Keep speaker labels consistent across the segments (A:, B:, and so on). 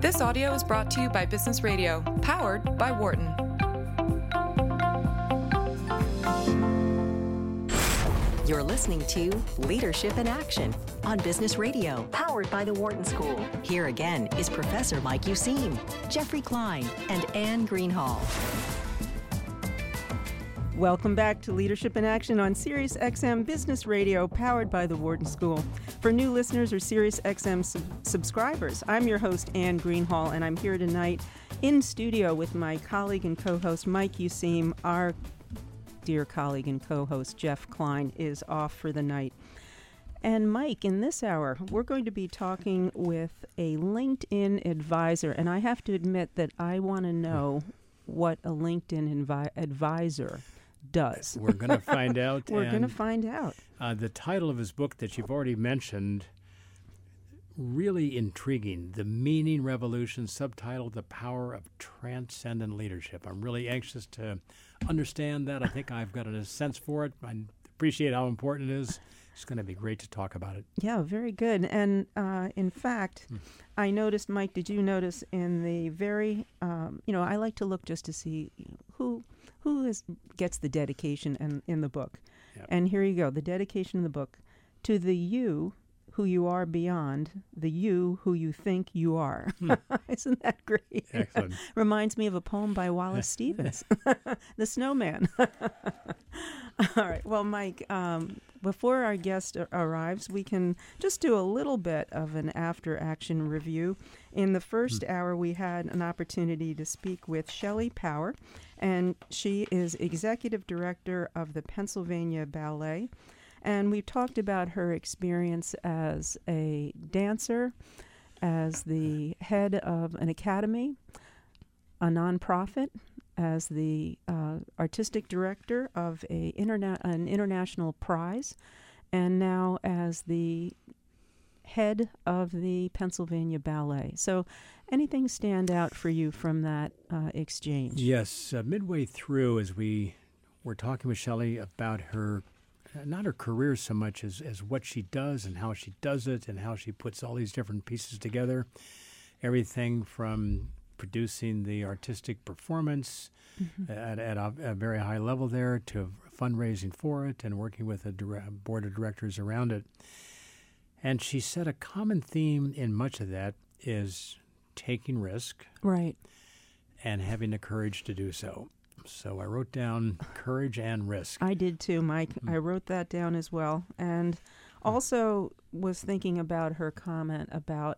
A: This audio is brought to you by Business Radio, powered by Wharton.
B: You're listening to Leadership in Action on Business Radio, powered by the Wharton School. Here again is Professor Mike Useem, Jeffrey Klein, and Anne Greenhalgh.
C: Welcome back to Leadership in Action on Sirius XM Business Radio, powered by the Wharton School. For new listeners or Sirius XM sub- subscribers, I'm your host, Anne Greenhalgh, and I'm here tonight in studio with my colleague and co host, Mike Useem. Our dear colleague and co host, Jeff Klein, is off for the night. And Mike, in this hour, we're going to be talking with a LinkedIn advisor. And I have to admit that I want to know what a LinkedIn invi- advisor does.
D: We're going to find out.
C: We're going to find out.
D: Uh, the title of his book that you've already mentioned, really intriguing. The Meaning Revolution, subtitled The Power of Transcendent Leadership. I'm really anxious to understand that. I think I've got a sense for it. I appreciate how important it is. It's going to be great to talk about it.
C: Yeah, very good. And uh, in fact,
D: Hmm.
C: I noticed, Mike, did you notice in the very, um, you know, I like to look just to see who who is, gets the dedication in, in the book.
D: Yep.
C: And here you go the dedication in the book to the you who you are beyond, the you who you think you are. Isn't that great?
D: Hmm. Excellent.
C: Reminds me of a poem by Wallace Stevens, The Snowman. Well, Mike, um, before our guest arrives, we can just do a little bit of an after action review. In the first hour, we had an opportunity to speak with Shelley Power, and she is executive director of the Pennsylvania Ballet. And we talked about her experience as a dancer, as the head of an academy, a nonprofit, as the uh, artistic director of a interna- an international prize, and now as the head of the Pennsylvania Ballet. So, anything stand out for you from that uh, exchange?
D: Yes, uh, midway through, as we were talking with Shelley about her, uh, not her career so much as, as what she does and how she does it and how she puts all these different pieces together. Everything from producing the artistic performance mm-hmm. at, at a, a very high level there to fundraising for it and working with a dire- board of directors around it. And she said a common theme in much of that is taking risk
C: Right.
D: and having the courage to do so. So I wrote down courage and risk.
C: I did too, Mike. Mm. I wrote that down as well. And mm. also was thinking about her comment about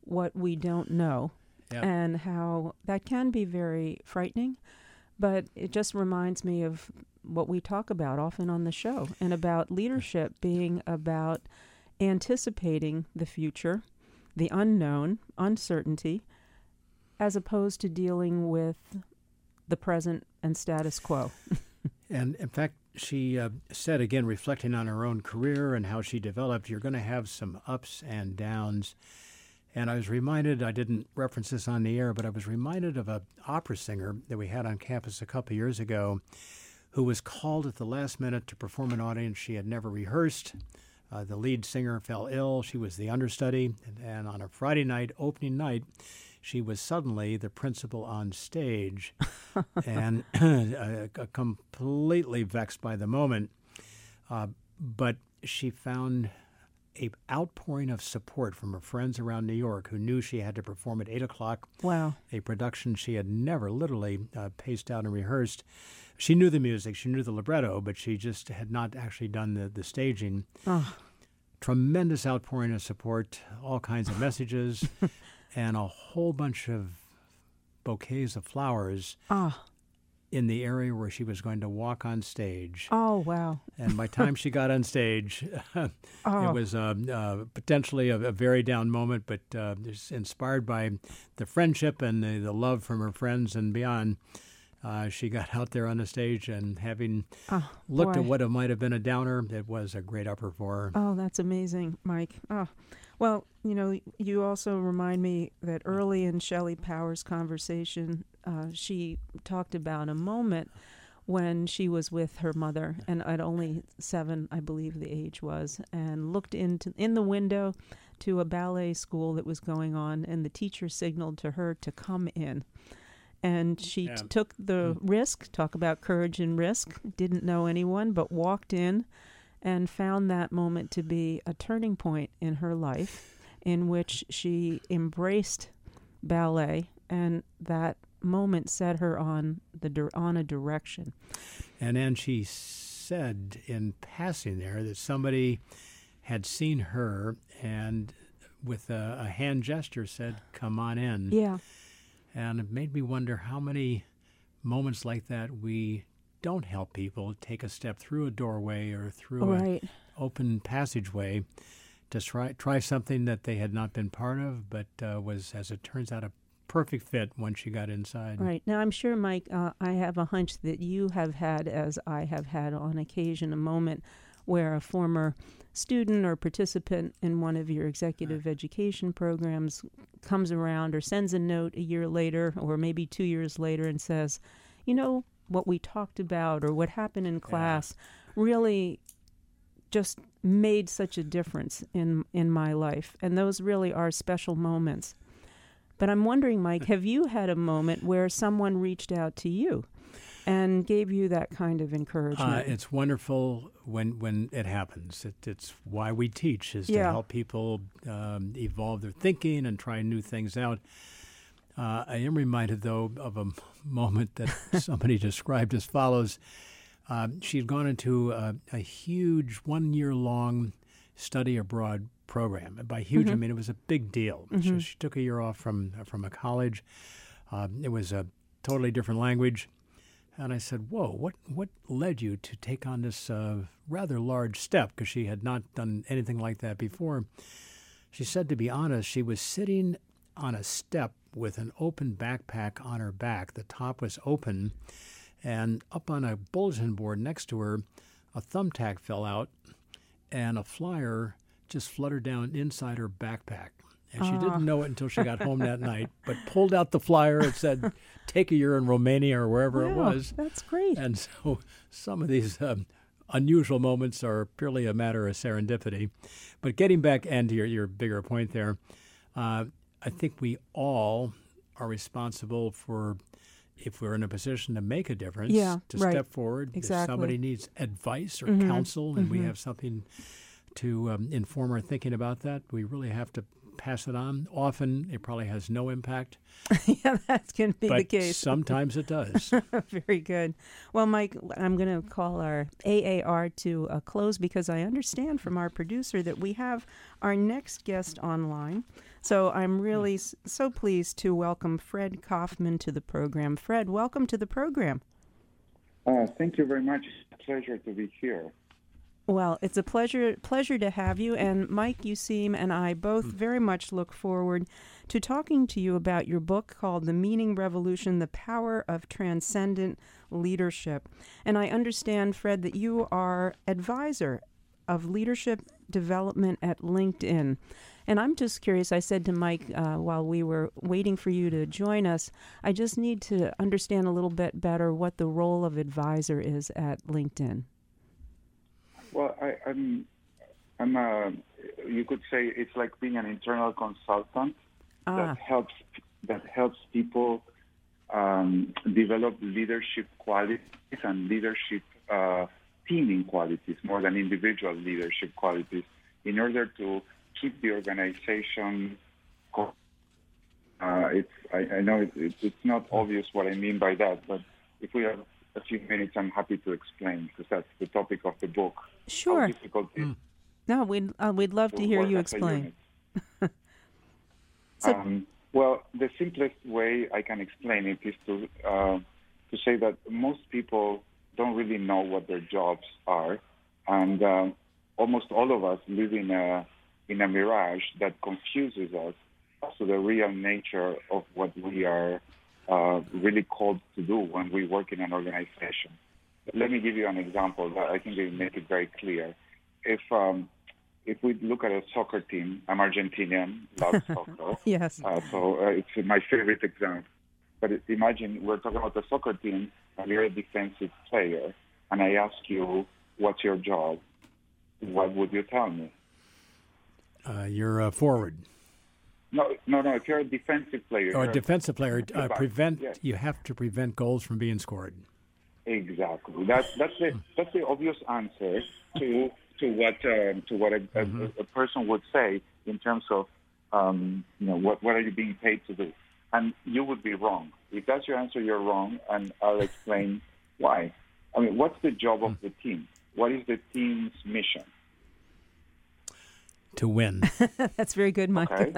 C: what we don't know And how that can be very frightening. But it just reminds me of what we talk about often on the show and about leadership being about anticipating the future, the unknown, uncertainty, as opposed to dealing with the present and status quo.
D: And in fact, she uh, said again, reflecting on her own career and how she developed, you're going to have some ups and downs. And I was reminded, I didn't reference this on the air, but I was reminded of a opera singer that we had on campus a couple years ago who was called at the last minute to perform an audience she had never rehearsed. Uh, the lead singer fell ill. She was the understudy. And, and on a Friday night, opening night, she was suddenly the principal on stage and uh, completely vexed by the moment. Uh, but she found a outpouring of support from her friends around New York who knew she had to perform at 8 o'clock
C: Wow.
D: a production she had never literally uh, paced out and rehearsed. She knew the music, she knew the libretto, but she just had not actually done the, the staging.
C: Oh,
D: Tremendous outpouring of support, all kinds of messages, and a whole bunch of bouquets of flowers
C: oh,
D: in the area where she was going to walk on stage.
C: oh, wow.
D: And by the time she got on stage,
C: Oh.
D: it was uh, uh, potentially a, a very down moment, but uh, inspired by the friendship and the, the love from her friends and beyond. Uh, she got out there on the stage and having
C: Oh,
D: looked
C: boy.
D: at what it might have been a downer, it was a great upper for her.
C: Oh, that's amazing, Mike. Oh, well, you know, you also remind me that early in Shelley Powers' conversation, uh, she talked about a moment when she was with her mother, and at only seven, I believe the age was, and looked into in the window to a ballet school that was going on, and the teacher signaled to her to come in. And she
D: Yeah.
C: t- took the risk, talk about courage and risk, didn't know anyone, but walked in and found that moment to be a turning point in her life in which she embraced ballet and that moment set her on the on a direction.
D: And then she said in passing there that somebody had seen her and with a, a hand gesture said, Come on in.
C: Yeah.
D: And it made me wonder how many moments like that we don't help people take a step through a doorway or through
C: Right.
D: an open passageway to try, try something that they had not been part of, but uh, was, as it turns out, a perfect fit once she got inside.
C: Right. Now, I'm sure, Mike, uh, I have a hunch that you have had, as I have had on occasion, a moment where a former student or participant in one of your executive education programs comes around or sends a note a year later or maybe two years later and says, you know, what we talked about or what happened in class really just made such a difference in in my life and those really are special moments but i'm wondering mike have you had a moment where someone reached out to you and gave you that kind of
D: Uh,
C: encouragement
D: it's wonderful when when it happens. It, it's why we teach is to help people um, evolve their thinking and try new things out. Uh, I am reminded though of a moment that somebody described as follows: um, She had gone into a, a huge one year long study abroad program. And by huge, I mean it was a big deal. So she took a year off from from a college. Um, it was a totally different language. And I said, "Whoa, what what led you to take on this uh, rather large step?" Because she had not done anything like that before. She said, to be honest, she was sitting on a step with an open backpack on her back. The top was open, and up on a bulletin board next to her, a thumbtack fell out, and a flyer just fluttered down inside her backpack. And she didn't know it until she got home that night, but pulled out the flyer and said, "Take a year in Romania or wherever it was."
C: that's great
D: And so some of these um, unusual moments are purely a matter of serendipity. But getting back and to your, your bigger point there, uh, I think we all are responsible for, if we're in a position to make a difference,
C: Yeah,
D: to
C: right.
D: step forward.
C: Exactly.
D: If somebody needs advice or
C: Mhm,
D: counsel and we
C: mhm.
D: have something to um, inform our thinking about that, we really have to pass it on. Often it probably has no impact,
C: yeah that can be
D: but
C: the case
D: sometimes it does.
C: Very good. Well, Mike, I'm going to call our AAR to a close because I understand from our producer that we have our next guest online. So I'm really s- so pleased to welcome Fred Kofman to the program. Fred, welcome to the program.
E: Uh, thank you very much. Pleasure to be here.
C: Well, it's a pleasure pleasure to have you and Mike Useem and I both very much look forward to talking to you about your book called The Meaning Revolution: The Power of Transcendent Leadership. And I understand Fred that you are advisor of leadership development at LinkedIn. And I'm just curious. I said to Mike uh, while we were waiting for you to join us, I just need to understand a little bit better what the role of advisor is at LinkedIn.
E: Well, I, I'm, I'm a, you could say it's like being an internal consultant
C: Ah.
E: that helps that helps people um, develop leadership qualities and leadership uh, teaming qualities more than individual leadership qualities in order to keep the organization. Co- uh, it's I, I know it, it, it's not obvious what I mean by that, but if we have a few minutes, I'm happy to explain because that's the topic of the book.
C: Sure.
E: How difficult it is
C: No, we'd uh, we'd love to
E: to
C: hear you explain. So-
E: um, well, the simplest way I can explain it is to uh, to say that most people don't really know what their jobs are, and um, almost all of us live in a in a mirage that confuses us as to the real nature of what we are uh, really called to do when we work in an organization. Let me give you an example that I think will make it very clear. If um, if we look at a soccer team, I'm Argentinian, love soccer.
C: Yes.
E: Uh, so uh, it's my favorite example. But imagine we're talking about a soccer team, and you're a defensive player, and I ask you, "What's your job?" What would you tell me?
D: Uh, you're a forward.
E: No, no, no. If you're a defensive player,
D: or a defensive player, uh, prevent.
E: yeah.
D: You have to prevent goals from being scored.
E: Exactly. That's that's the that's the obvious answer to to what um, to what a, a, a person would say in terms of um, you know what what are you being paid to do, and you would be wrong. If that's your answer, you're wrong, and I'll explain why. I mean, what's the job of the team? What is the team's mission?
D: To win,
C: That's very good, Mike.
E: Okay.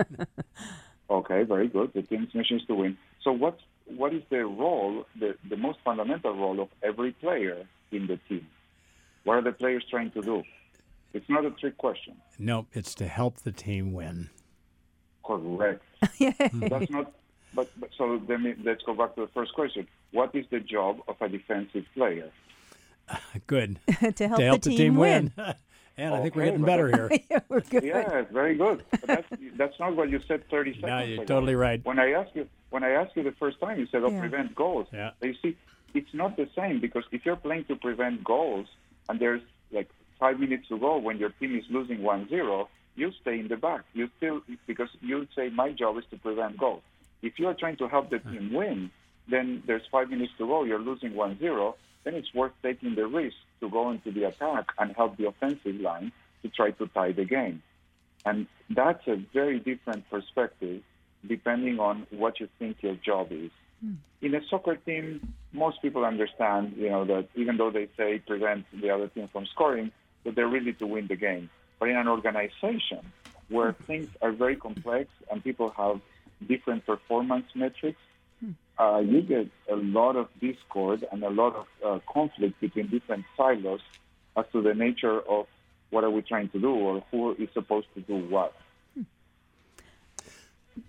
E: okay, very good. The team's mission is to win. So what what is the role, the, the most fundamental role of every player in the team? What are the players trying to do? It's not a trick question.
D: no, it's to help the team win.
E: Correct. That's not. But, but so then we- let's go back to the first question. What is the job of a defensive player?
D: Good
C: to help,
D: to help
C: the team,
D: win. And I think we're getting better here.
C: yeah, we're good.
E: Yes, very good. But that's that's not what you said 30 seconds ago.
D: No, you're
E: ago.
D: totally right.
E: When I asked you when I asked you the first time, you said, "Oh,
C: Yeah.
E: prevent goals."
D: Yeah.
E: But you see, it's not the same because if you're playing to prevent goals and there's like five minutes to go when your team is losing 1-0, you stay in the back. You still because you say my job is to prevent goals. If you are trying to help the team win, then there's five minutes to go. You're losing 1-0. Then it's worth taking the risk to go into the attack and help the offensive line to try to tie the game. And that's a very different perspective depending on what you think your job is. Hmm. In a soccer team, most people understand, you know, that even though they say prevent the other team from scoring, that they're really to win the game. But in an organization where hmm. things are very complex and people have different performance metrics, uh, you get a lot of discord and a lot of uh, conflict between different silos as to the nature of what are we trying to do or who is supposed to do what.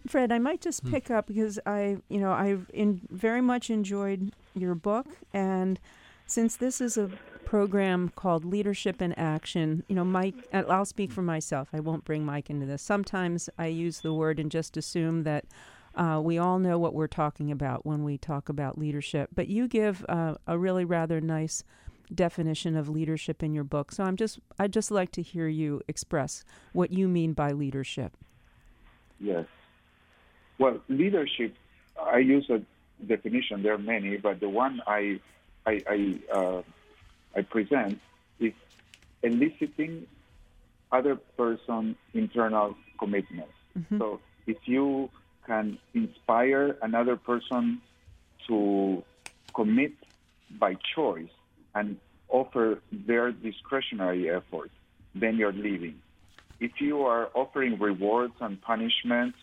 C: Fred, I might
D: Hmm.
C: just pick up because I, you know, I've in, very much enjoyed your book, and since this is a program called Leadership in Action, you know, Mike, I'll speak for myself. I won't bring Mike into this. Sometimes I use the word and just assume that uh, we all know what we're talking about when we talk about leadership. But you give uh, a really rather nice definition of leadership in your book. So I'm just, I'd just like to hear you express what you mean by leadership.
E: Yes. Well, leadership, I use a definition. There are many, but the one I I I, uh, I present is eliciting other person's internal commitments. So if you can inspire another person to commit by choice and offer their discretionary effort, then you're leading if you are offering rewards and punishments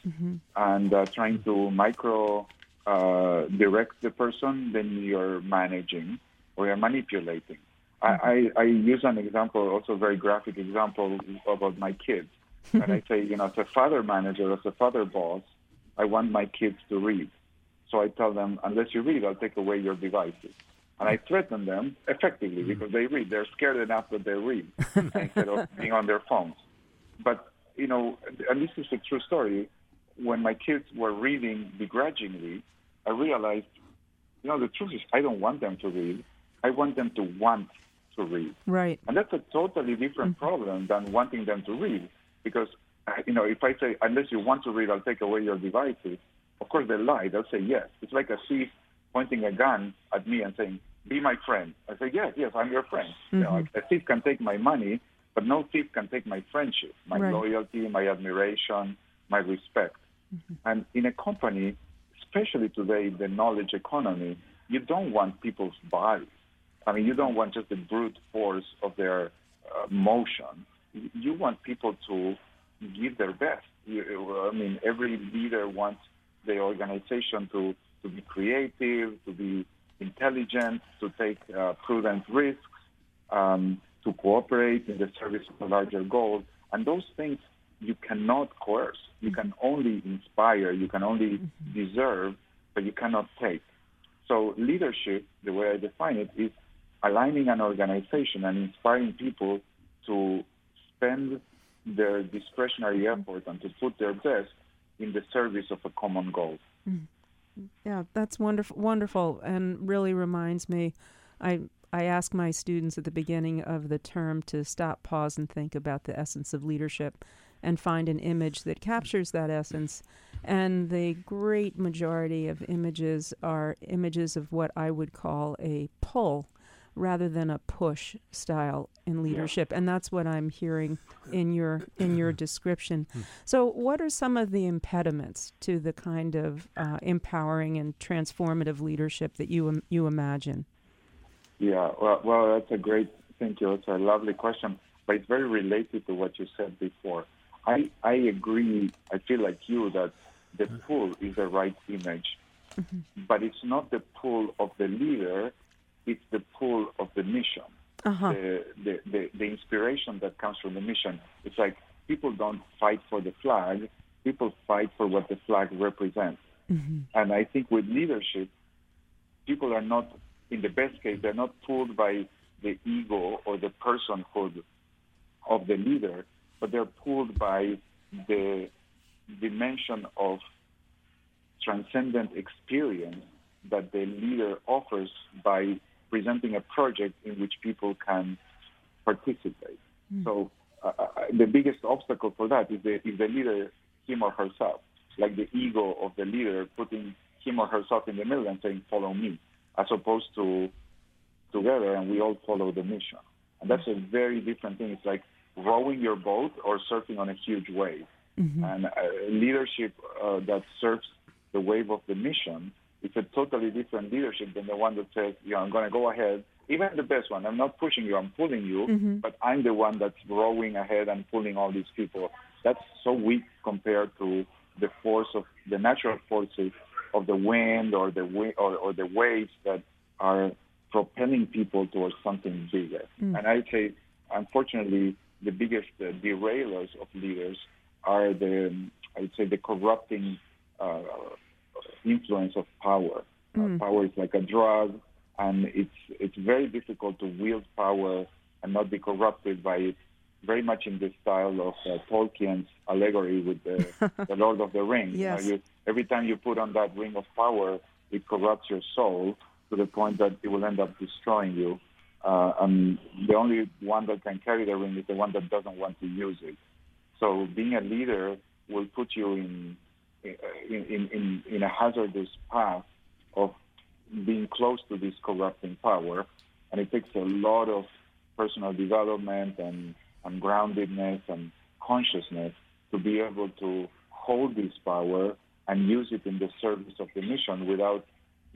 E: and uh, trying to micro uh, direct the person, then you're managing or you're manipulating. I, I, I use an example, also a very graphic example about my kids. and I say, you know, as a father manager, as a father boss, I want my kids to read. So I tell them, unless you read, I'll take away your devices. And I threaten them effectively mm-hmm. because they read. They're scared enough that they read instead of being on their phones. But, you know, and this is a true story. When my kids were reading begrudgingly, I realized, you know, the truth is I don't want them to read. I want them to want to read.
C: Right.
E: And that's a totally different mm-hmm. problem than wanting them to read. Because, Uh, you know, if I say, unless you want to read, I'll take away your devices, of course they lie. They'll say yes. It's like a thief pointing a gun at me and saying, be my friend. I say, yes, yes, I'm your friend. You know, mm-hmm. a thief can take my money, but no thief can take my friendship, my
C: Right.
E: loyalty, my admiration, my respect. Mm-hmm. And in a company, especially today, the knowledge economy, you don't want people's bodies. I mean, you don't want just the brute force of their uh, motion. You want people to give their best. I mean, every leader wants the organization to, to be creative, to be intelligent, to take uh, prudent risks, um, to cooperate in the service of a larger goal. And those things you cannot coerce. You can only inspire, you can only deserve, but you cannot take. So leadership, the way I define it, is aligning an organization and inspiring people to spend their discretionary effort and to put their best in the service of a common goal. Mm.
C: yeah, that's wonderful, wonderful, and really reminds me. I I ask my students at the beginning of the term to stop, pause, and think about the essence of leadership, and find an image that captures that essence. And the great majority of images are images of what I would call a pull rather than a push style in leadership and that's what I'm hearing in your in your description. So what are some of the impediments to the kind of uh, empowering and transformative leadership that you um, you imagine?
E: Yeah, well, well, that's a great thank you. It's a lovely question, but it's very related to what you said before. I I agree. I feel like you that the pull is the right image, but it's not the pull of the leader. It's the pull of the mission.
C: Uh-huh.
E: The, the, the the inspiration that comes from the mission. It's like people don't fight for the flag. People fight for what the flag represents. And I think with leadership, people are not, in the best case, they're not pulled by the ego or the personhood of the leader, but they're pulled by the dimension of transcendent experience that the leader offers by presenting a project in which people can participate. So uh, uh, the biggest obstacle for that is the, is the leader, him or herself, like the ego of the leader putting him or herself in the middle and saying, follow me, as opposed to together and we all follow the mission. And that's a very different thing. It's like rowing your boat or surfing on a huge wave. And uh, leadership uh, that serves the wave of the mission is a totally different leadership than the one that says, yeah, I'm going to go ahead. Even the best one, I'm not pushing you, I'm pulling you, but I'm the one that's rowing ahead and pulling all these people. That's so weak compared to the force of the natural forces of the wind or the or, or the waves that are propelling people towards something bigger. And I'd say, unfortunately, the biggest uh, derailers of leaders are the, I would say, the corrupting uh, influence of power. Uh, power is like a drug, and it's it's very difficult to wield power and not be corrupted by it. Very much in the style of uh, Tolkien's allegory with the, the Lord of the Rings. You know, you- every time you put on that ring of power, it corrupts your soul to the point that it will end up destroying you. Uh, and the only one that can carry the ring is the one that doesn't want to use it. So being a leader will put you in in, in, in, in a hazardous path of being close to this corrupting power. And it takes a lot of personal development and, and groundedness and consciousness to be able to hold this power and use it in the service of the mission without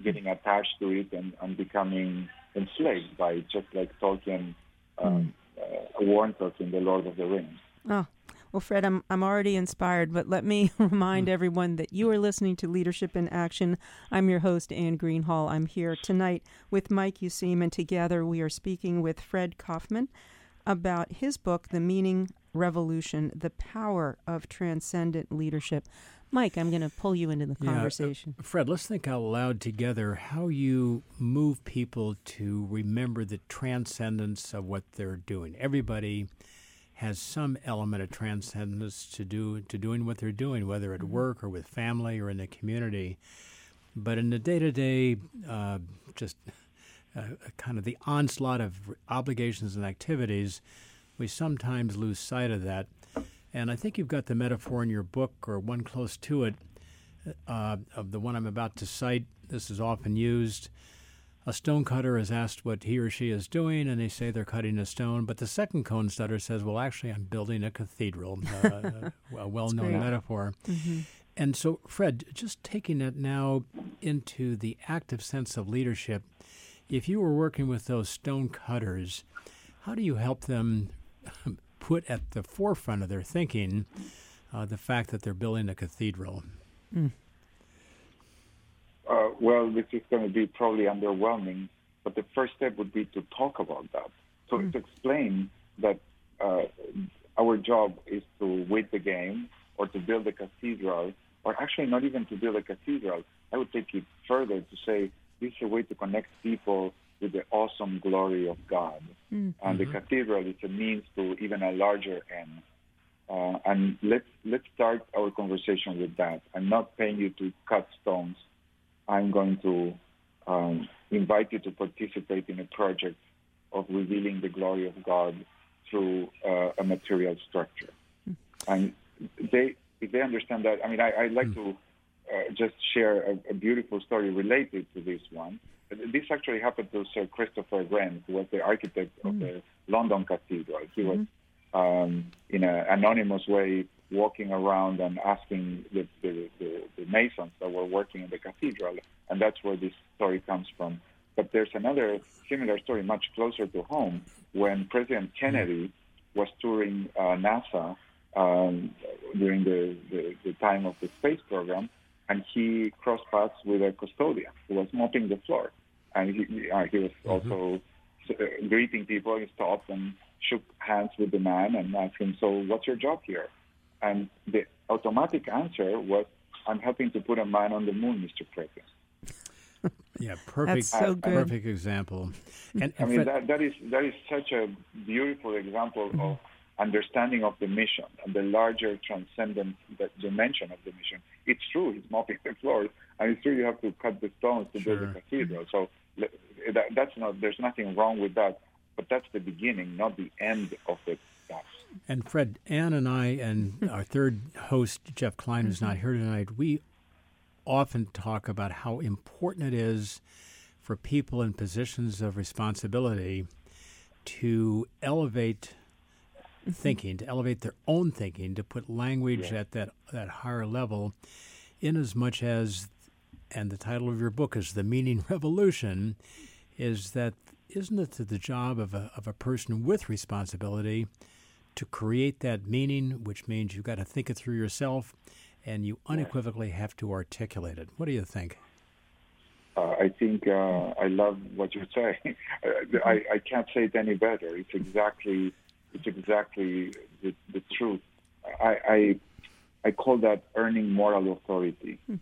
E: getting attached to it and, and becoming enslaved by it, just like Tolkien um, uh, warned us in The Lord of the Rings.
C: Oh, well, Fred, I'm I'm already inspired, but let me remind everyone that you are listening to Leadership in Action. I'm your host, Anne Greenhalgh. I'm here tonight with Mike Useem, and together we are speaking with Fred Kofman about his book, The Meaning Revolution: The Power of Transcendent Leadership. Mike, I'm going to pull you into the
D: Yeah, uh,
C: conversation.
D: Fred, let's think out loud together how you move people to remember the transcendence of what they're doing. Everybody has some element of transcendence to do to doing what they're doing, whether at work or with family or in the community. But in the day-to-day, uh, just uh, kind of the onslaught of obligations and activities, we sometimes lose sight of that. And I think you've got the metaphor in your book, or one close to it, uh, of the one I'm about to cite. This is often used. A stonecutter is asked what he or she is doing, and they say they're cutting a stone. But the second cone stutter says, Well, actually, I'm building a cathedral, uh, a well known
C: great.
D: metaphor. And so, Fred, just taking it now into the active sense of leadership, if you were working with those stone cutters, how do you help them put at the forefront of their thinking uh, the fact that they're building a cathedral?
E: Uh, well, this is going to be probably underwhelming, but the first step would be to talk about that. So to explain that uh, our job is to win the game or to build a cathedral, or actually not even to build a cathedral. I would take it further to say this is a way to connect people with the awesome glory of God. And the cathedral is a means to even a larger end. Uh, and let's let's start our conversation with that. I'm not paying you to cut stones I'm going to um, invite you to participate in a project of revealing the glory of God through uh, a material structure. Mm. And they, if they understand that, I mean, I, would like mm. to uh, just share a, a, beautiful story related to this one. This actually happened to Sir Christopher Wren, who was the architect mm. of the London Cathedral. He mm-hmm. was, um, in an anonymous way, walking around and asking the, the, the, the, masons that were working in the cathedral, and that's where this story comes from. But there's another similar story much closer to home when President Kennedy was touring uh, NASA um, during the, the, the, time of the space program, and he crossed paths with a custodian who was mopping the floor. And he, uh, he was mm-hmm. also uh, greeting people. He stopped and shook hands with the man and asked him, So, what's your job here? And the automatic answer was, I'm helping to put a man on the moon, Mr. President.
D: Yeah, perfect.
C: so
D: perfect example.
E: And, and I mean that, that is that is such a beautiful example mm-hmm. of understanding of the mission and the larger transcendent dimension of the mission. It's true, he's mopping the floors, and it's true you have to cut the stones to sure. build a cathedral. So that, that's not there's nothing wrong with that, but that's the beginning, not the end of the task.
D: And Fred, Anne and I, and our third host, Jeff Klein, who's not mm-hmm. here tonight, we often talk about how important it is for people in positions of responsibility to elevate mm-hmm. thinking, to elevate their own thinking, to put language yeah. at that, that higher level, in as much as, and the title of your book is The Meaning Revolution, is that isn't it the job of a, of a person with responsibility to create that meaning, which means you've got to think it through yourself and you unequivocally have to articulate it. What do you think?
E: Uh, I think uh, I love what you're saying. I, I can't say it any better. It's exactly it's exactly the, the truth. I, I I call that earning moral authority hmm.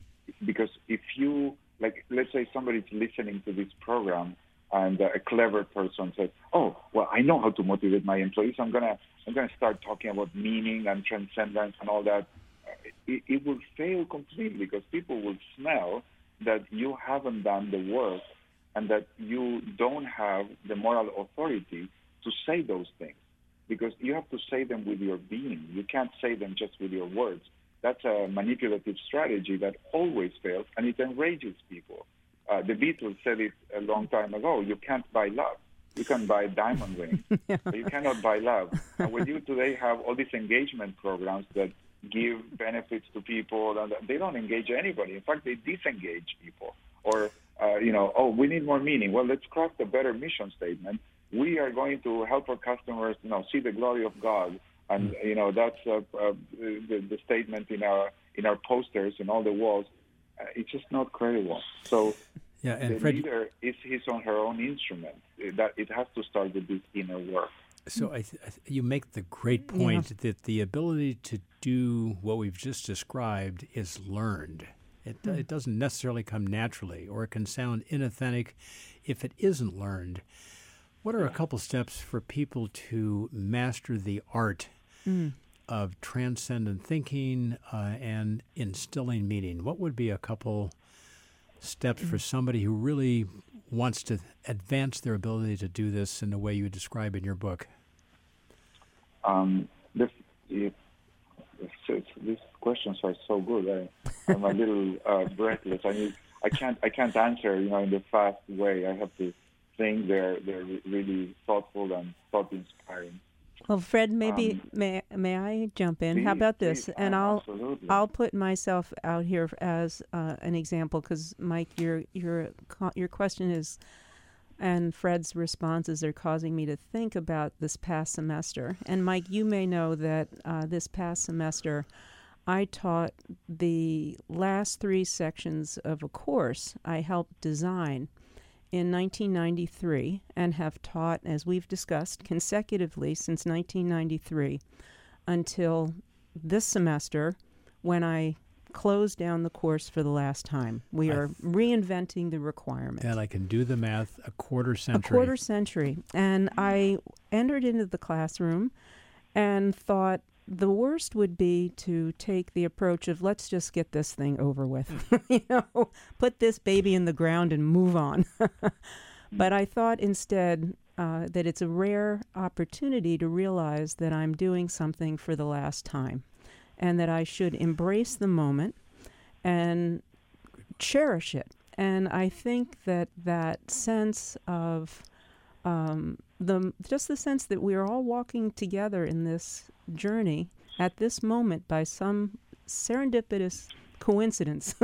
E: because if you like, let's say somebody's listening to this program and a clever person says, "Oh, well, I know how to motivate my employees. I'm gonna I'm gonna start talking about meaning and transcendence and all that." it, it will fail completely because people will smell that you haven't done the work and that you don't have the moral authority to say those things because you have to say them with your being. You can't say them just with your words. That's a manipulative strategy that always fails and it enrages people. Uh, the Beatles said it a long time ago you can't buy love. You can buy diamond rings, yeah. but you cannot buy love. And when you today have all these engagement programs that give benefits to people. And they don't engage anybody. In fact, they disengage people. Or, uh, you know, oh, we need more meaning. Well, let's craft a better mission statement. We are going to help our customers, you know, see the glory of God. And, mm. you know, that's uh, uh, the, the statement in our, in our posters and all the walls. Uh, it's just not credible. So yeah, and the Fred, leader is his or her own instrument. That it has to start with this inner work.
D: So I th- you make the great point yeah. that the ability to do what we've just described is learned. It, mm. it doesn't necessarily come naturally, or it can sound inauthentic if it isn't learned. What are a couple steps for people to master the art mm. Of transcendent thinking uh, and instilling meaning? What would be a couple steps for somebody who really wants to advance their ability to do this in the way you describe in your book?
E: Um, this, these questions are so good. I, am a little uh, breathless. I need, I can't, I can't answer, you know, in the fast way. I have to think. They're, they're really thoughtful and thought inspiring.
C: Well, Fred, maybe um, may may I jump in?
E: Please,
C: How about this?
E: Please,
C: and I'll
E: absolutely.
C: I'll put myself out here as uh, an example because Mike, your your your question is, and Fred's responses are causing me to think about this past semester. And Mike, you may know that uh, this past semester, I taught the last three sections of a course I helped design in 1993 and have taught, as we've discussed, consecutively since 1993 until this semester when I close down the course for the last time. We are reinventing the requirements.
D: And I can do the math a quarter century.
C: A quarter century. And I entered into the classroom and thought, the worst would be to take the approach of let's just get this thing over with, you know, put this baby in the ground and move on. but I thought instead uh, that it's a rare opportunity to realize that I'm doing something for the last time and that I should embrace the moment and cherish it. And I think that that sense of um, the just the sense that we are all walking together in this journey at this moment by some serendipitous coincidence,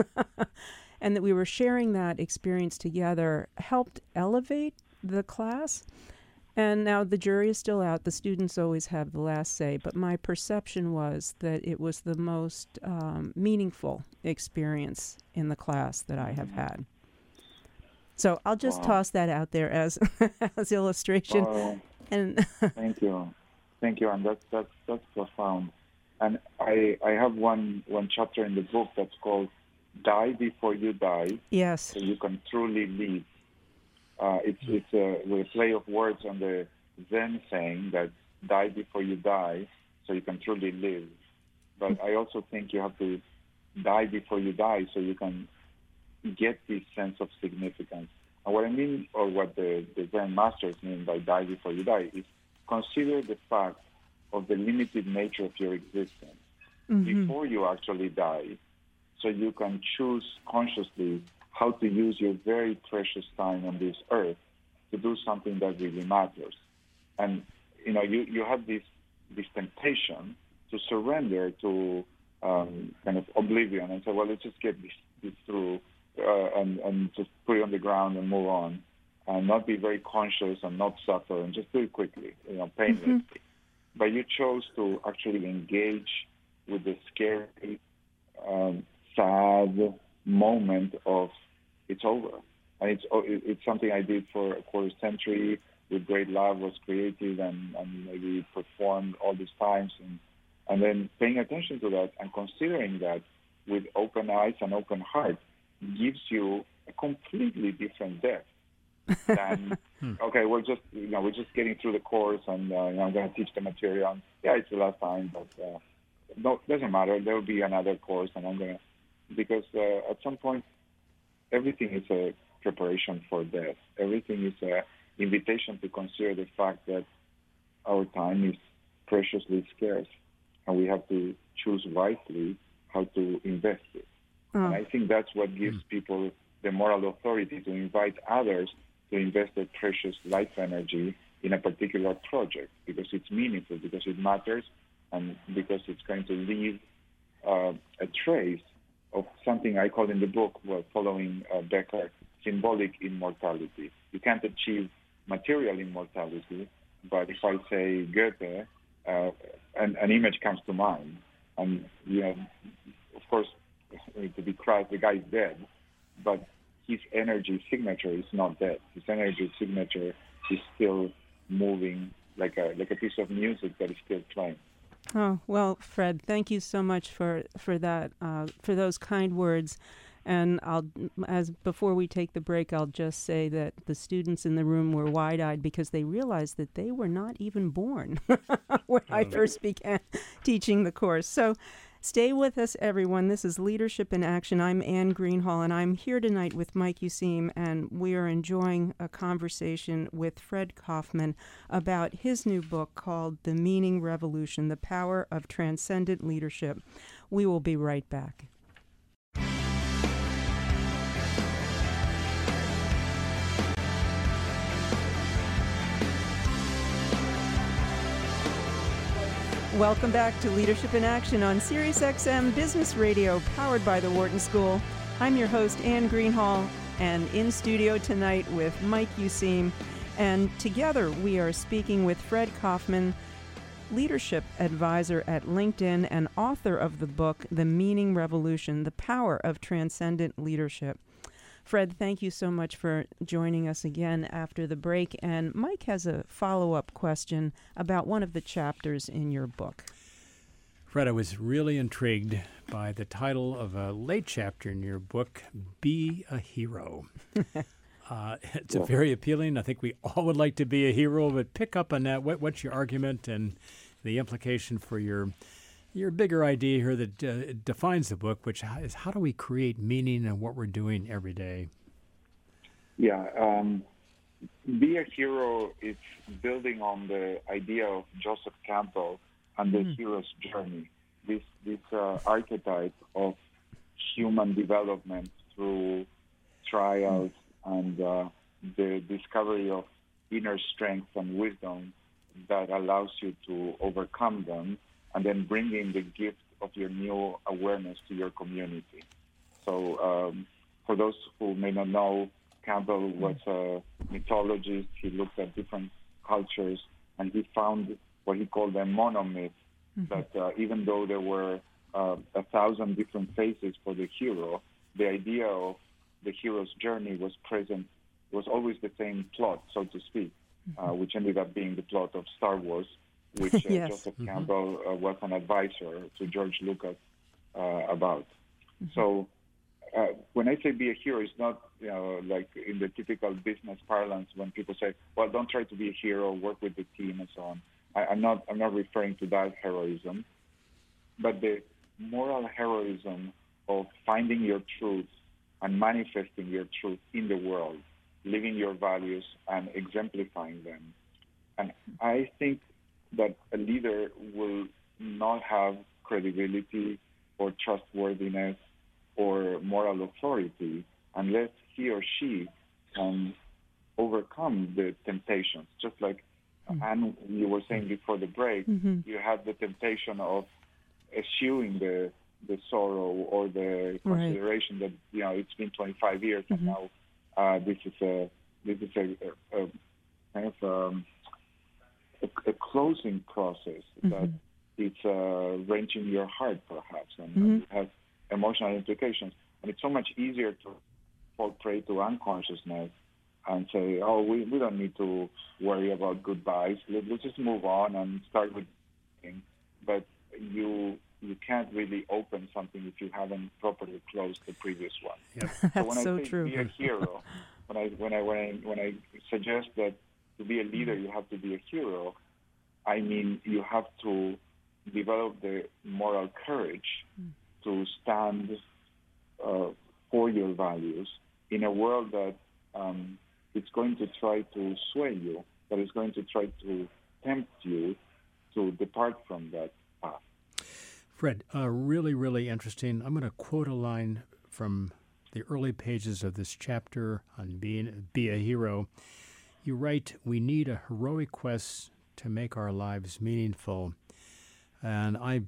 C: and that we were sharing that experience together helped elevate the class. And now the jury is still out. The students always have the last say, but my perception was that it was the most um, meaningful experience in the class that I have had. So I'll just
E: Wow.
C: toss that out there as as illustration.
E: Well,
C: And
E: thank you, thank you, and that's that's that's profound. And I I have one one chapter in the book that's called "Die Before You Die,"
C: yes,
E: so you can truly live. Uh, it's it's a, a play of words on the Zen saying that "Die before you die," so you can truly live. But I also think you have to die before you die, so you can get this sense of significance. And what I mean, or what the, the Zen masters mean by die before you die, is consider the fact of the limited nature of your existence before you actually die, so you can choose consciously how to use your very precious time on this earth to do something that really matters. And you know, you, you have this this temptation to surrender to um, kind of oblivion and say, well, let's just get this, this through uh, and, and just put it on the ground and move on and not be very conscious and not suffer and just do it quickly, you know, painlessly. But you chose to actually engage with the scary, um, sad moment of it's over. And it's, oh, it's something I did for a quarter century with great love, was creative and, and maybe performed all these times. And, and then paying attention to that and considering that with open eyes and open heart gives you a completely different depth than okay, we're just you know we're just getting through the course and uh, you know, I'm going to teach the material. And, yeah, it's the last time, but uh, no, doesn't matter. There will be another course, and I'm going to because uh, at some point everything is a preparation for death. Everything is a invitation to consider the fact that our time is preciously scarce, and we have to choose wisely how to invest it. And I think that's what gives people the moral authority to invite others to invest their precious life energy in a particular project because it's meaningful, because it matters, and because it's going to leave uh, a trace of something I call in the book, well, following uh, Becker, symbolic immortality. You can't achieve material immortality, but if I say Goethe, uh, an, an image comes to mind, and you know, of course, to be Christ, the guy is dead, but his energy signature is not dead. His energy signature is still moving like a like a piece of music that is still playing.
C: Oh well, Fred, thank you so much for for that uh, for those kind words. And I'll, as before we take the break, I'll just say that the students in the room were wide-eyed because they realized that they were not even born when I first began teaching the course. So, stay with us, everyone. This is Leadership in Action. I'm Anne Greenhalgh, and I'm here tonight with Mike Useem, and we are enjoying a conversation with Fred Kofman about his new book called The Meaning Revolution The Power of Transcendent Leadership. We will be right back. Welcome back to Leadership in Action on SiriusXM Business Radio, powered by the Wharton School. I'm your host, Anne Greenhalgh, and in studio tonight with Mike Useem. And together we are speaking with Fred Kofman, leadership advisor at LinkedIn and author of the book, The Meaning Revolution The Power of Transcendent Leadership. Fred, thank you so much for joining us again after the break. And Mike has a follow up question about one of the chapters in your book.
D: Fred, I was really intrigued by the title of a late chapter in your book, Be a Hero. uh, it's a very appealing. I think we all would like to be a hero, but pick up on that. What, what's your argument and the implication for your your bigger idea here that uh, defines the book, which is how do we create meaning in what we're doing every day?
E: Yeah, um, be a hero is building on the idea of Joseph Campbell and the mm. hero's journey. This this uh, archetype of human development through trials mm. and uh, the discovery of inner strength and wisdom that allows you to overcome them and then bringing the gift of your new awareness to your community. So, um, for those who may not know, Campbell was a mythologist. He looked at different cultures and he found what he called a monomyth mm-hmm. that uh, even though there were uh, a thousand different faces for the hero, the idea of the hero's journey was present, was always the same plot, so to speak, uh, mm-hmm. which ended up being the plot of Star Wars which uh, yes. Joseph mm-hmm. Campbell uh, was an advisor to George Lucas uh, about. Mm-hmm. So uh, when I say be a hero, it's not you know like in the typical business parlance when people say, "Well, don't try to be a hero, work with the team and so on." I, I'm not I'm not referring to that heroism, but the moral heroism of finding your truth and manifesting your truth in the world, living your values and exemplifying them. And I think that a leader will not have credibility or trustworthiness or moral authority unless he or she can overcome the temptations. Just like mm-hmm. Anne, you were saying before the break, mm-hmm. you had the temptation of eschewing the the sorrow or the consideration right. that you know it's been 25 years mm-hmm. and now uh, this is a this is a, a, a kind of um, a, a closing process mm-hmm. that it's uh, wrenching your heart, perhaps, and, mm-hmm. and has emotional implications. And it's so much easier to fall prey to unconsciousness and say, oh, we, we don't need to worry about goodbyes. Let, us just move on and start with. But you you can't really open something if you haven't properly closed the previous one.
C: Yep. so
E: That's
C: when
E: so
C: I say
E: true. be a hero, when I when I when I when I suggest that to be a leader, you have to be a hero. I mean, you have to develop the moral courage to stand uh, for your values in a world that um, it's going to try to sway you, that is going to try to tempt you to depart from that path.
D: Fred, uh, really, really interesting. I'm going to quote a line from the early pages of this chapter on being be a hero. You write, We need a heroic quest to make our lives meaningful. And I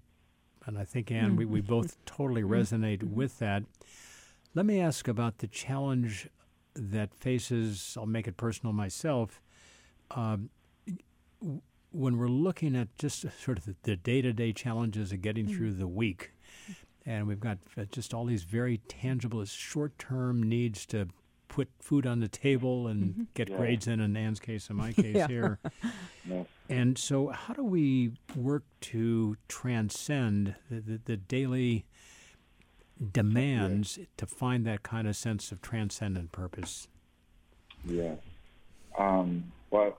D: and I think Anne, we, we both totally resonate with that. Let me ask about the challenge that faces, I'll make it personal myself, um, when we're looking at just sort of the day to day challenges of getting through the week. And we've got uh, just all these very tangible, short term needs to put food on the table and mm-hmm. get yeah. grades in, in Anne's case, in my case yeah. here. yeah. And so, how do we work to transcend the, the, the daily demands to find that kind of sense of transcendent purpose?
E: Yeah. Um, well,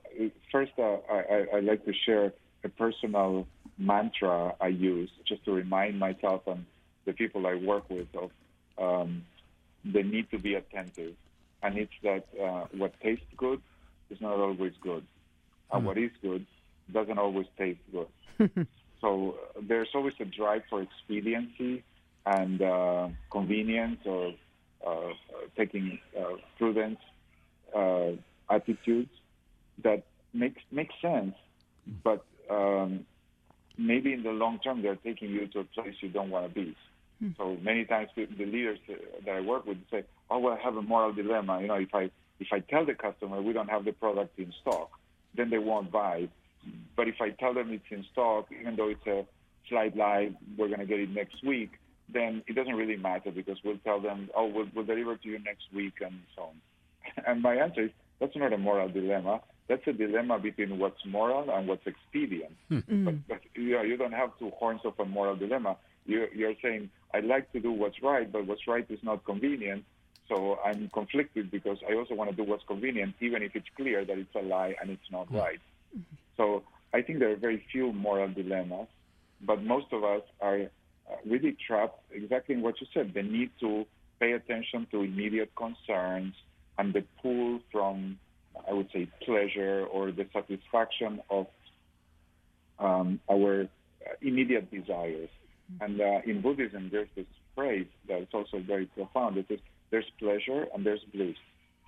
E: first, uh, I, I, like to share a personal mantra I use just to remind myself and the people I work with of um, the need to be attentive and it's that uh, what tastes good is not always good, and mm. what is good doesn't always taste good. so uh, there's always a drive for expediency and uh, convenience or uh, taking uh, prudence uh, attitudes that makes makes sense, but um, maybe in the long term they're taking you to a place you don't want to be. Hmm. So many times the, the leaders that I work with say, "Oh, well, I have a moral dilemma. You know, if I if I tell the customer we don't have the product in stock, then they won't buy. But if I tell them it's in stock, even though it's a slight lie, we're going to get it next week, then it doesn't really matter because we'll tell them, oh, we'll, we'll deliver to you next week and so on. And my answer is, that's not a moral dilemma. That's a dilemma between what's moral and what's expedient. Mm-hmm. But, but you, know, you don't have two horns of a moral dilemma. You, you're saying I like to do what's right, but what's right is not convenient. So I'm conflicted because I also want to do what's convenient, even if it's clear that it's a lie and it's not mm-hmm. right. So I think there are very few moral dilemmas, but most of us are uh, really trapped exactly in what you said the need to pay attention to immediate concerns and the pull from, I would say, pleasure or the satisfaction of um, our immediate desires. And uh, in Buddhism, there's this phrase that is also very profound. It is there's pleasure and there's bliss.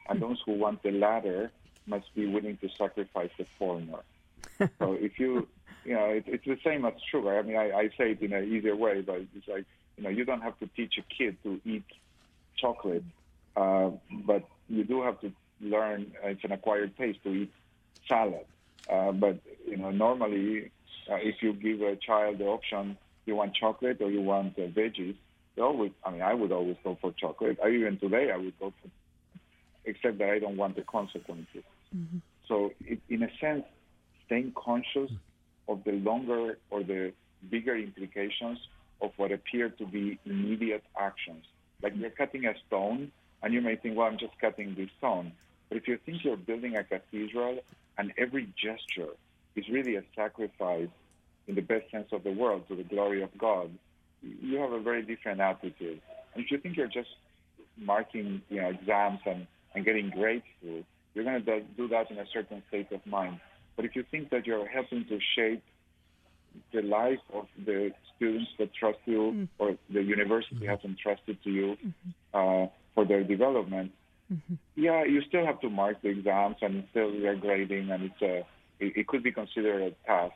E: And those who want the latter must be willing to sacrifice the former. so if you, you know, it, it's the same as sugar. I mean, I, I say it in an easier way, but it's like, you know, you don't have to teach a kid to eat chocolate, uh, but you do have to learn, uh, it's an acquired taste to eat salad. Uh, but, you know, normally, uh, if you give a child the option, you want chocolate or you want uh, veggies, they always, I mean, I would always go for chocolate. I, even today, I would go for, except that I don't want the consequences. Mm-hmm. So, it, in a sense, staying conscious of the longer or the bigger implications of what appear to be immediate actions. Like you're cutting a stone, and you may think, well, I'm just cutting this stone. But if you think you're building a cathedral and every gesture is really a sacrifice in the best sense of the world to the glory of God, you have a very different attitude. And if you think you're just marking, you know, exams and, and getting grades through, you're going to do that in a certain state of mind. But if you think that you're helping to shape the life of the students that trust you mm-hmm. or the university mm-hmm. has entrusted to you mm-hmm. uh, for their development, mm-hmm. yeah, you still have to mark the exams and still you're grading and it's a, it, it, could be considered a task.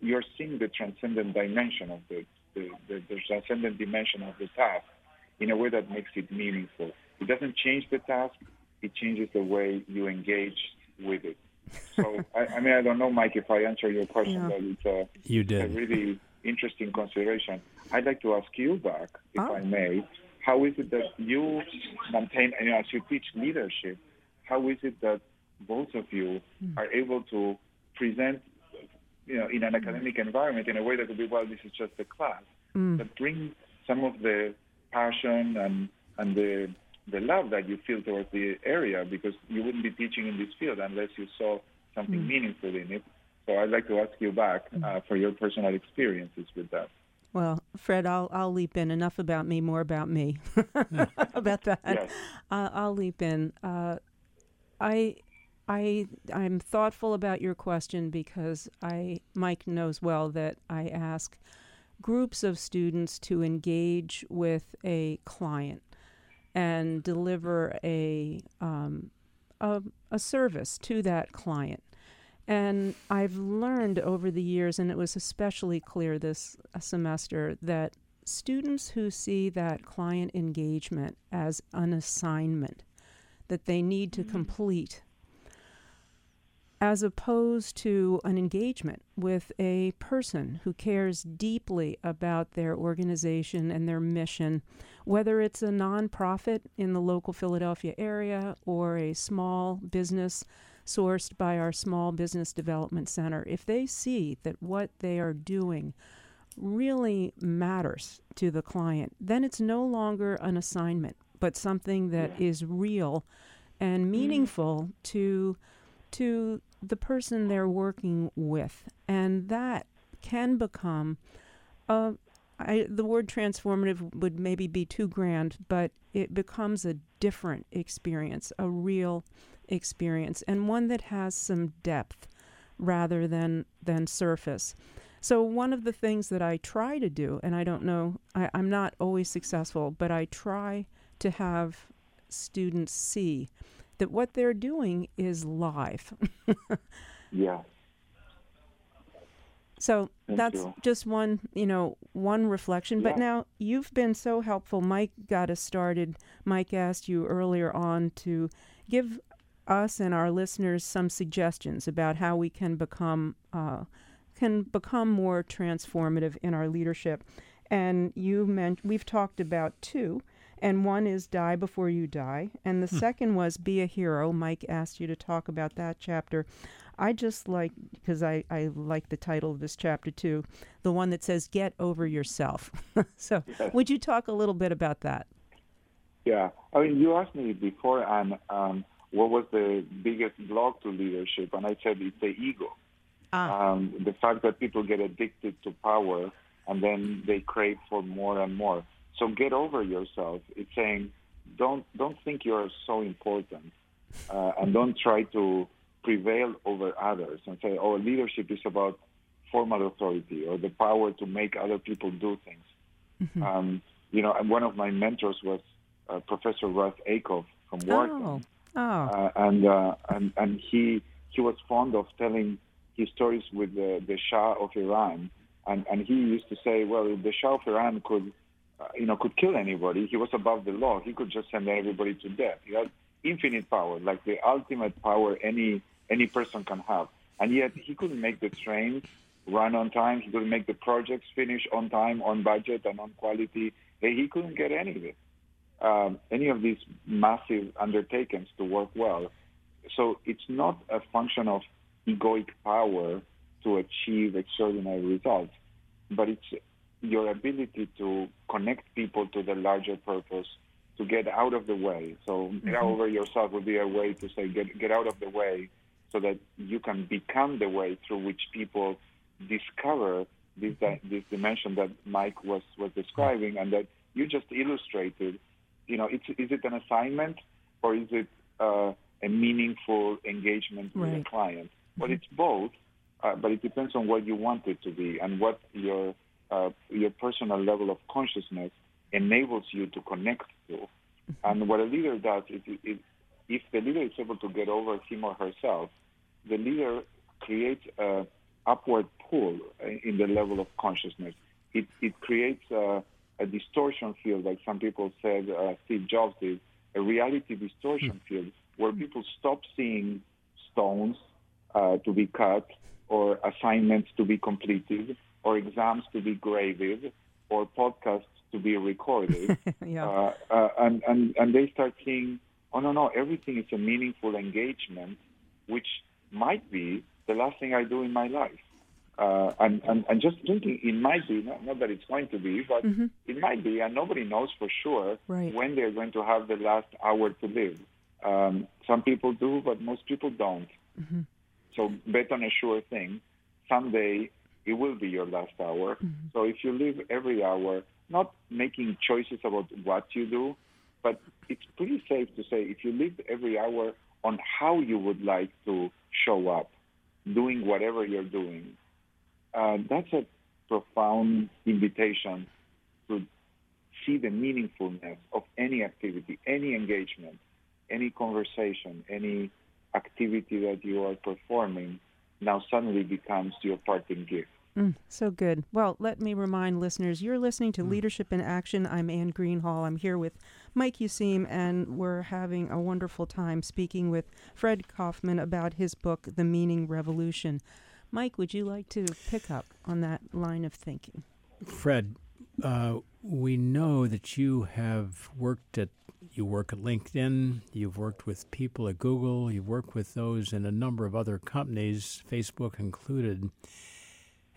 E: But you're seeing the transcendent dimension of the, the, the, the transcendent dimension of the task in a way that makes it meaningful. It doesn't change the task, it changes the way you engage with it. So, I, I, mean, I don't know, Mike, if I answer your question, yeah. but it's a,
D: you did.
E: a really interesting consideration. I'd like to ask you back, if oh. I may, how is it that you maintain, and as you teach leadership, how is it that both of you mm. are able to present, you know, in an academic environment in a way that would be, well, this is just a class, mm. but bring some of the passion and and the the love that you feel towards the area because you wouldn't be teaching in this field unless you saw something mm. meaningful in it. So I'd like to ask you back mm. uh, for your personal experiences with that.
C: Well, Fred, I'll I'll leap in. Enough about me, more about me. about that,
E: yes.
C: uh, I'll leap in. Uh, I I I'm thoughtful about your question because I Mike knows well that I ask groups of students to engage with a client and deliver a, um, a, a service to that client. And I've learned over the years, and it was especially clear this semester, that students who see that client engagement as an assignment that they need to mm-hmm. complete as opposed to an engagement with a person who cares deeply about their organization and their mission, whether it's a nonprofit in the local Philadelphia area or a small business sourced by our Small Business Development Center. If they see that what they are doing really matters to the client, then it's no longer an assignment, but something that yeah. is real and mm-hmm. meaningful mm. to to the person they're working with. And that can become um, I, the word transformative would maybe be too grand, but it becomes a different experience, a real experience, and one that has some depth rather than than surface. So one of the things that I try to do, and I don't know, I, I'm not always successful, but I try to have students see that what they're doing is live.
E: yeah.
C: So Thank that's you. just one, you know, one reflection. Yeah. But now you've been so helpful. Mike got us started. Mike asked you earlier on to give us and our listeners some suggestions about how we can become uh, can become more transformative in our leadership. And you meant we've talked about two and one is Die Before You Die, and the hmm. second was Be a Hero. Mike asked you to talk about that chapter. I just like, because I, I like the title of this chapter too, the one that says Get Over Yourself. so, yes. would you talk a little bit about that?
E: Yeah. I mean, you asked me before, and um, what was the biggest block to leadership? And I said it's the ego.
C: Ah.
E: Um, the fact that people get addicted to power and then they crave for more and more. So get over yourself. It's saying, don't don't think you're so important, uh, and don't try to prevail over others and say, oh, leadership is about formal authority or the power to make other people do things. Um, you know, and one of my mentors was uh, Professor Russ Ackoff from Wharton.
C: Oh. Oh.
E: Uh, and, uh, and and he he was fond of telling his stories with the, the Shah of Iran, and and he used to say, well, if the Shah of Iran could, uh, you know, could kill anybody, he was above the law. He could just send everybody to death. He had infinite power, like the ultimate power any any person can have, and yet he couldn't make the trains run on time. He couldn't make the projects finish on time, on budget, and on quality. He couldn't get any of it um, any of these massive undertakings to work well. So it's not a function of egoic power to achieve extraordinary results, but it's your ability to connect people to the larger purpose, to get out of the way. So get over yourself would be a way to say get get out of the way, so that you can become the way through which people discover this di- this dimension that Mike was was describing, and that you just illustrated you know, it's, is it an assignment or is it uh, a meaningful engagement with
C: Right.
E: a client? Well, it's both, uh, but it depends on what you want it to be and what your uh, your personal level of consciousness enables you to connect to. And what a leader does is, is if the leader is able to get over him or herself, the leader creates a upward pull in the level of consciousness. It, it creates a, a distortion field, like some people said uh, Steve Jobs did, a reality distortion field where people stop seeing stones uh, to be cut or assignments to be completed or exams to be graded or podcasts to be recorded.
C: Yeah.
E: uh, uh, and, and, and they start seeing, oh, no, no, everything is a meaningful engagement, which might be the last thing I do in my life. Uh, and, and, and just thinking it might be, not, not that it's going to be, but it might be, and nobody knows for sure
C: Right.
E: when they're going to have the last hour to live. Um, some people do, but most people don't. So bet on a sure thing. Someday it will be your last hour. So if you live every hour, not making choices about what you do, but it's pretty safe to say if you live every hour on how you would like to show up, doing whatever you're doing, uh, that's a profound invitation to see the meaningfulness of any activity, any engagement, any conversation, any activity that you are performing now suddenly becomes your parting gift.
C: Mm, so good. Well, let me remind listeners you're listening to Leadership in Action. I'm Anne Greenhalgh. I'm here with Mike Useem, and we're having a wonderful time speaking with Fred Kofman about his book, The Meaning Revolution. Mike, would you like to pick up on that line of thinking?
D: Fred, uh, we know that you have worked at you work at LinkedIn, you've worked with people at Google, you've worked with those in a number of other companies, Facebook included.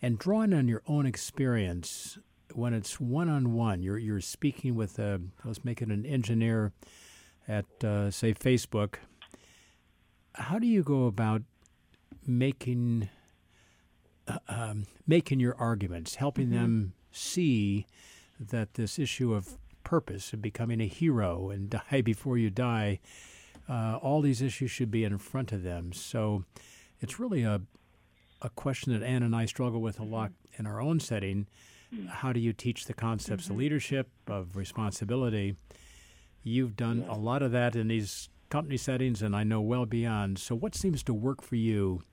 D: And drawing on your own experience, when it's one on one, you're you're speaking with a let's make it an engineer at uh, say Facebook. How do you go about making uh, um, making your arguments, helping them see that this issue of purpose and becoming a hero and die before you die, uh, all these issues should be in front of them. So it's really a a question that Anne and I struggle with a lot in our own setting. How do you teach the concepts of leadership, of responsibility? You've done a lot of that in these company settings, and I know well beyond. So, what seems to work for you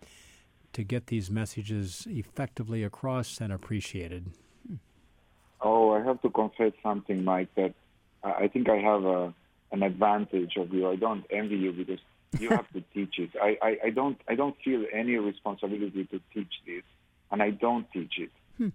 D: to get these messages effectively across and appreciated?
E: Oh, I have to confess something, Mike, that I think I have a, an advantage of you. I don't envy you because you have to teach it. I, I, I don't I don't feel any responsibility to teach this, and I don't teach it.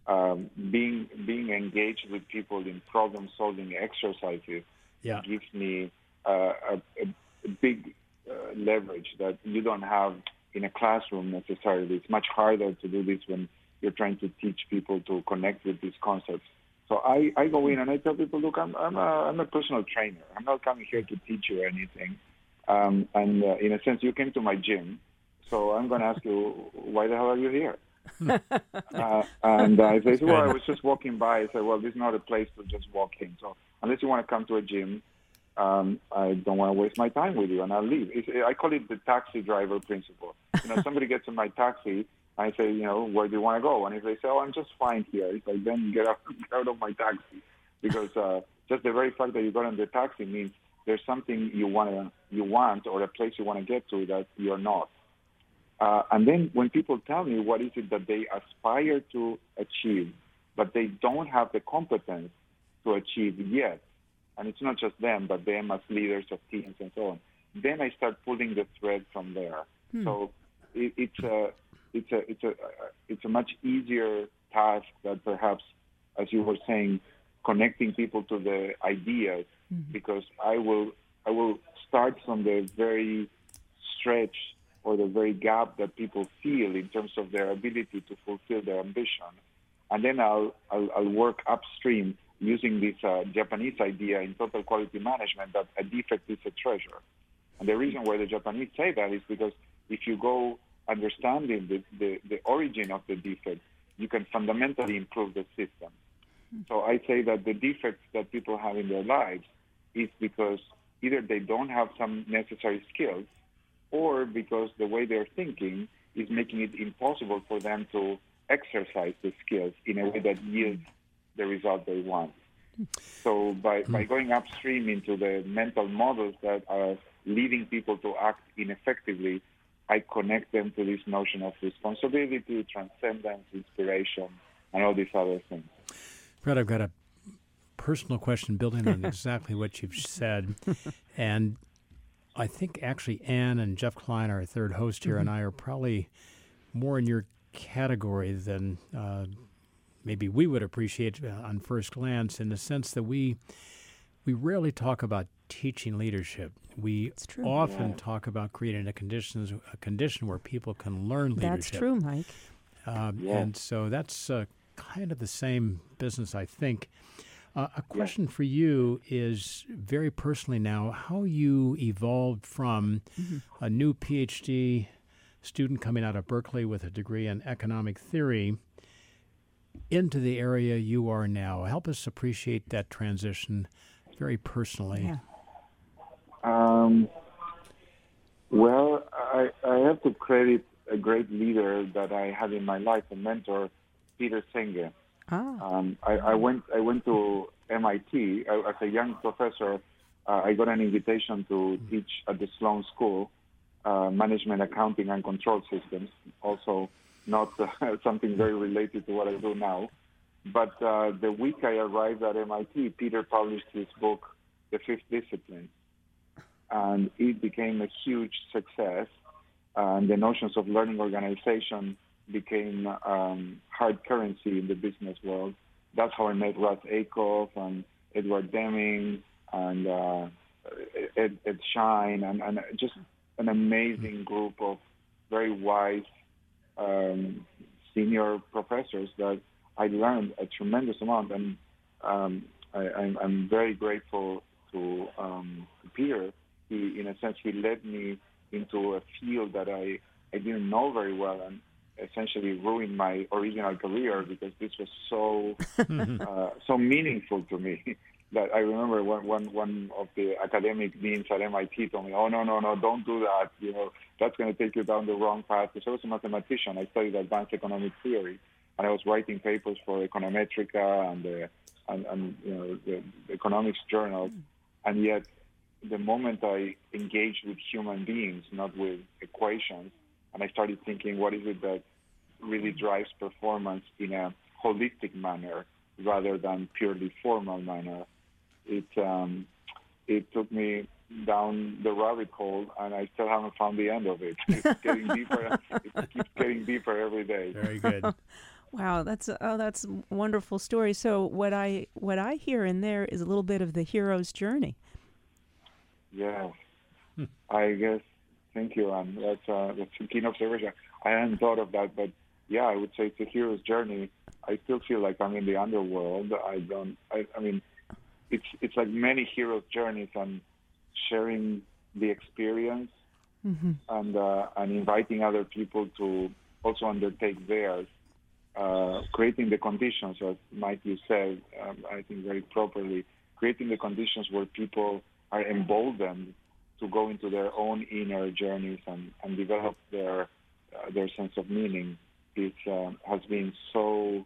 E: Um, being being engaged with people in problem solving exercises
D: Yeah.
E: gives me uh, a, a, a big uh, leverage that you don't have in a classroom necessarily. It's much harder to do this when you're trying to teach people to connect with these concepts. So I, I go in and I tell people, look, I'm, I'm, a, I'm a personal trainer. I'm not coming here to teach you anything. Um, and uh, in a sense, you came to my gym. So I'm going to ask you, why the hell are you here? uh, and I say, well, I was just walking by. I said, well, this is not a place to just walk in. So unless you want to come to a gym, um, I don't want to waste my time with you, and I'll leave. It's, I call it the taxi driver principle. You know, somebody gets in my taxi, I say, you know, where do you want to go? And if they say, oh, I'm just fine here, it's like, then get out, get out of my taxi, because uh, just the very fact that you got in the taxi means there's something you want to, you want, or a place you want to get to that you're not. Uh, and then when people tell me what is it that they aspire to achieve, but they don't have the competence to achieve yet, and it's not just them, but them as leaders of teams and so on, then I start pulling the thread from there. Hmm. So it, it's a it's a it's a it's a much easier task that perhaps, as you were saying, connecting people to the ideas, mm-hmm. because I will I will start from the very stretch or the very gap that people feel in terms of their ability to fulfill their ambition, and then I'll I'll, I'll work upstream using this uh, Japanese idea in total quality management that a defect is a treasure. And the reason why the Japanese say that is because if you go understanding the, the, the origin of the defect, you can fundamentally improve the system. Hmm. So I say that the defects that people have in their lives is because either they don't have some necessary skills or because the way they're thinking is making it impossible for them to exercise the skills in a way that yields the result they want. So by, hmm. by going upstream into the mental models that are leading people to act ineffectively, I connect them to this notion of responsibility, transcendence, inspiration, and all these other things.
D: Fred, I've got a personal question building on exactly what you've said. And I think actually Anne and Jeff Klein, our third host here, mm-hmm. and I are probably more in your category than uh, maybe we would appreciate uh, on first glance in the sense that we we rarely talk about teaching leadership. We often yeah. talk about creating a conditions a condition where people can learn leadership.
C: That's true, Mike.
D: Um, yeah. And so that's uh, kind of the same business, I think. Uh, a question yeah. for you is very personally now how you evolved from mm-hmm. a new PhD student coming out of Berkeley with a degree in economic theory into the area you are now. Help us appreciate that transition very personally.
C: Yeah.
E: Um, well, I, I have to credit a great leader that I had in my life, a mentor, Peter Senge. Ah. Um, I, I, went I went to MIT I, as a young professor. Uh, I got an invitation to teach at the Sloan School, uh, management, accounting, and control systems. Also, not uh, something very related to what I do now. But uh, the week I arrived at MIT, Peter published his book, The Fifth Discipline and it became a huge success. And the notions of learning organization became um, hard currency in the business world. That's how I met Russ Ackoff and Edward Deming and uh, Ed, Ed Schein and, and, just an amazing group of very wise um, senior professors that I learned a tremendous amount. And um, I, am very grateful to, um, to Peter he, in a sense, he led me into a field that I, I didn't know very well and essentially ruined my original career because this was so uh, so meaningful to me that I remember one, one, one of the academic deans at MIT told me, oh, no, no, no, don't do that. You know, that's going to take you down the wrong path. Because I was a mathematician. I studied advanced economic theory, and I was writing papers for Econometrica and, the, and, and you know, the, the economics journals. And yet the moment I engaged with human beings, not with equations, and I started thinking, what is it that really drives performance in a holistic manner rather than purely formal manner? It um, it took me down the rabbit hole, and I still haven't found the end of it. It's getting deeper. it keeps getting deeper every day.
D: Very good.
C: Wow, that's a, oh, that's a wonderful story. So what I what I hear in there is a little bit of the hero's journey.
E: Yeah, hmm. I guess. Thank you, and that's uh, that's a keen observation. I hadn't thought of that, but yeah, I would say it's a hero's journey. I still feel like I'm in the underworld. I don't. I, I mean, it's it's like many hero's journeys. I'm sharing the experience mm-hmm. and uh, and inviting other people to also undertake theirs, uh, creating the conditions, as Mike you said, um, I think very properly, creating the conditions where people are emboldened to go into their own inner journeys and, and develop their uh, their sense of meaning. It uh, has been so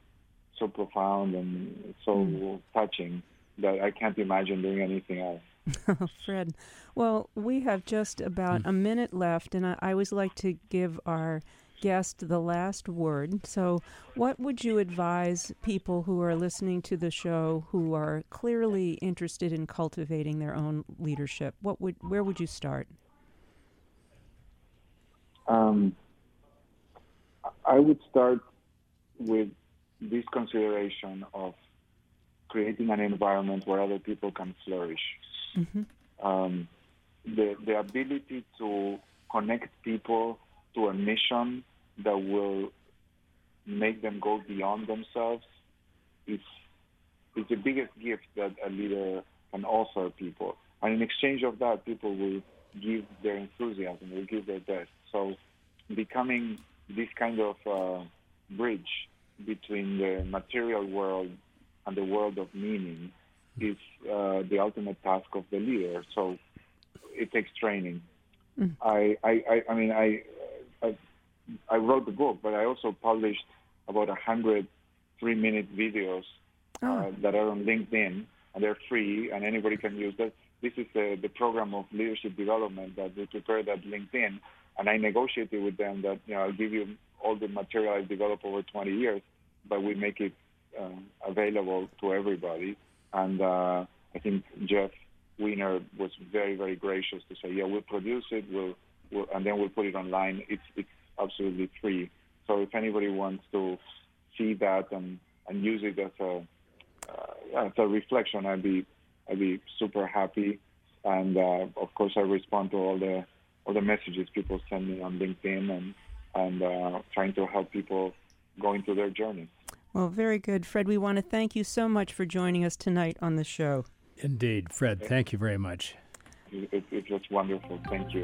E: so profound and so mm. touching that I can't imagine doing anything else.
C: Fred, well, we have just about mm. a minute left, and I, I always like to give our guest the last word. So, what would you advise people who are listening to the show who are clearly interested in cultivating their own leadership? What would where would you start?
E: Um, I would start with this consideration of creating an environment where other people can flourish. Mm-hmm. Um, the the ability to connect people to a mission that will make them go beyond themselves is is the biggest gift that a leader can offer people. And in exchange of that, people will give their enthusiasm, will give their best. So becoming this kind of uh, bridge between the material world and the world of meaning is uh, the ultimate task of the leader. So it takes training. Mm. I, I, I, mean, I, I, I, wrote the book, but I also published about a hundred three-minute videos uh, oh. that are on LinkedIn, and they're free, and anybody can use that. This is the, the program of leadership development that we prepared at LinkedIn, and I negotiated with them that you know I'll give you all the material I've developed over 20 years, but we make it uh, available to everybody. And uh, I think Jeff Weiner was very, very gracious to say, yeah, we'll produce it, we'll, we'll, and then we'll put it online. It's, it's absolutely free. So if anybody wants to see that and, and use it as a, uh, as a reflection, I'd be, I'd be super happy. And uh, of course, I respond to all the all the messages people send me on LinkedIn and and uh, trying to help people go into their journey.
C: Well, very good. Fred, we want to thank you so much for joining us tonight on the show.
D: Indeed. Fred, thank you very much.
E: It, it was wonderful. Thank you.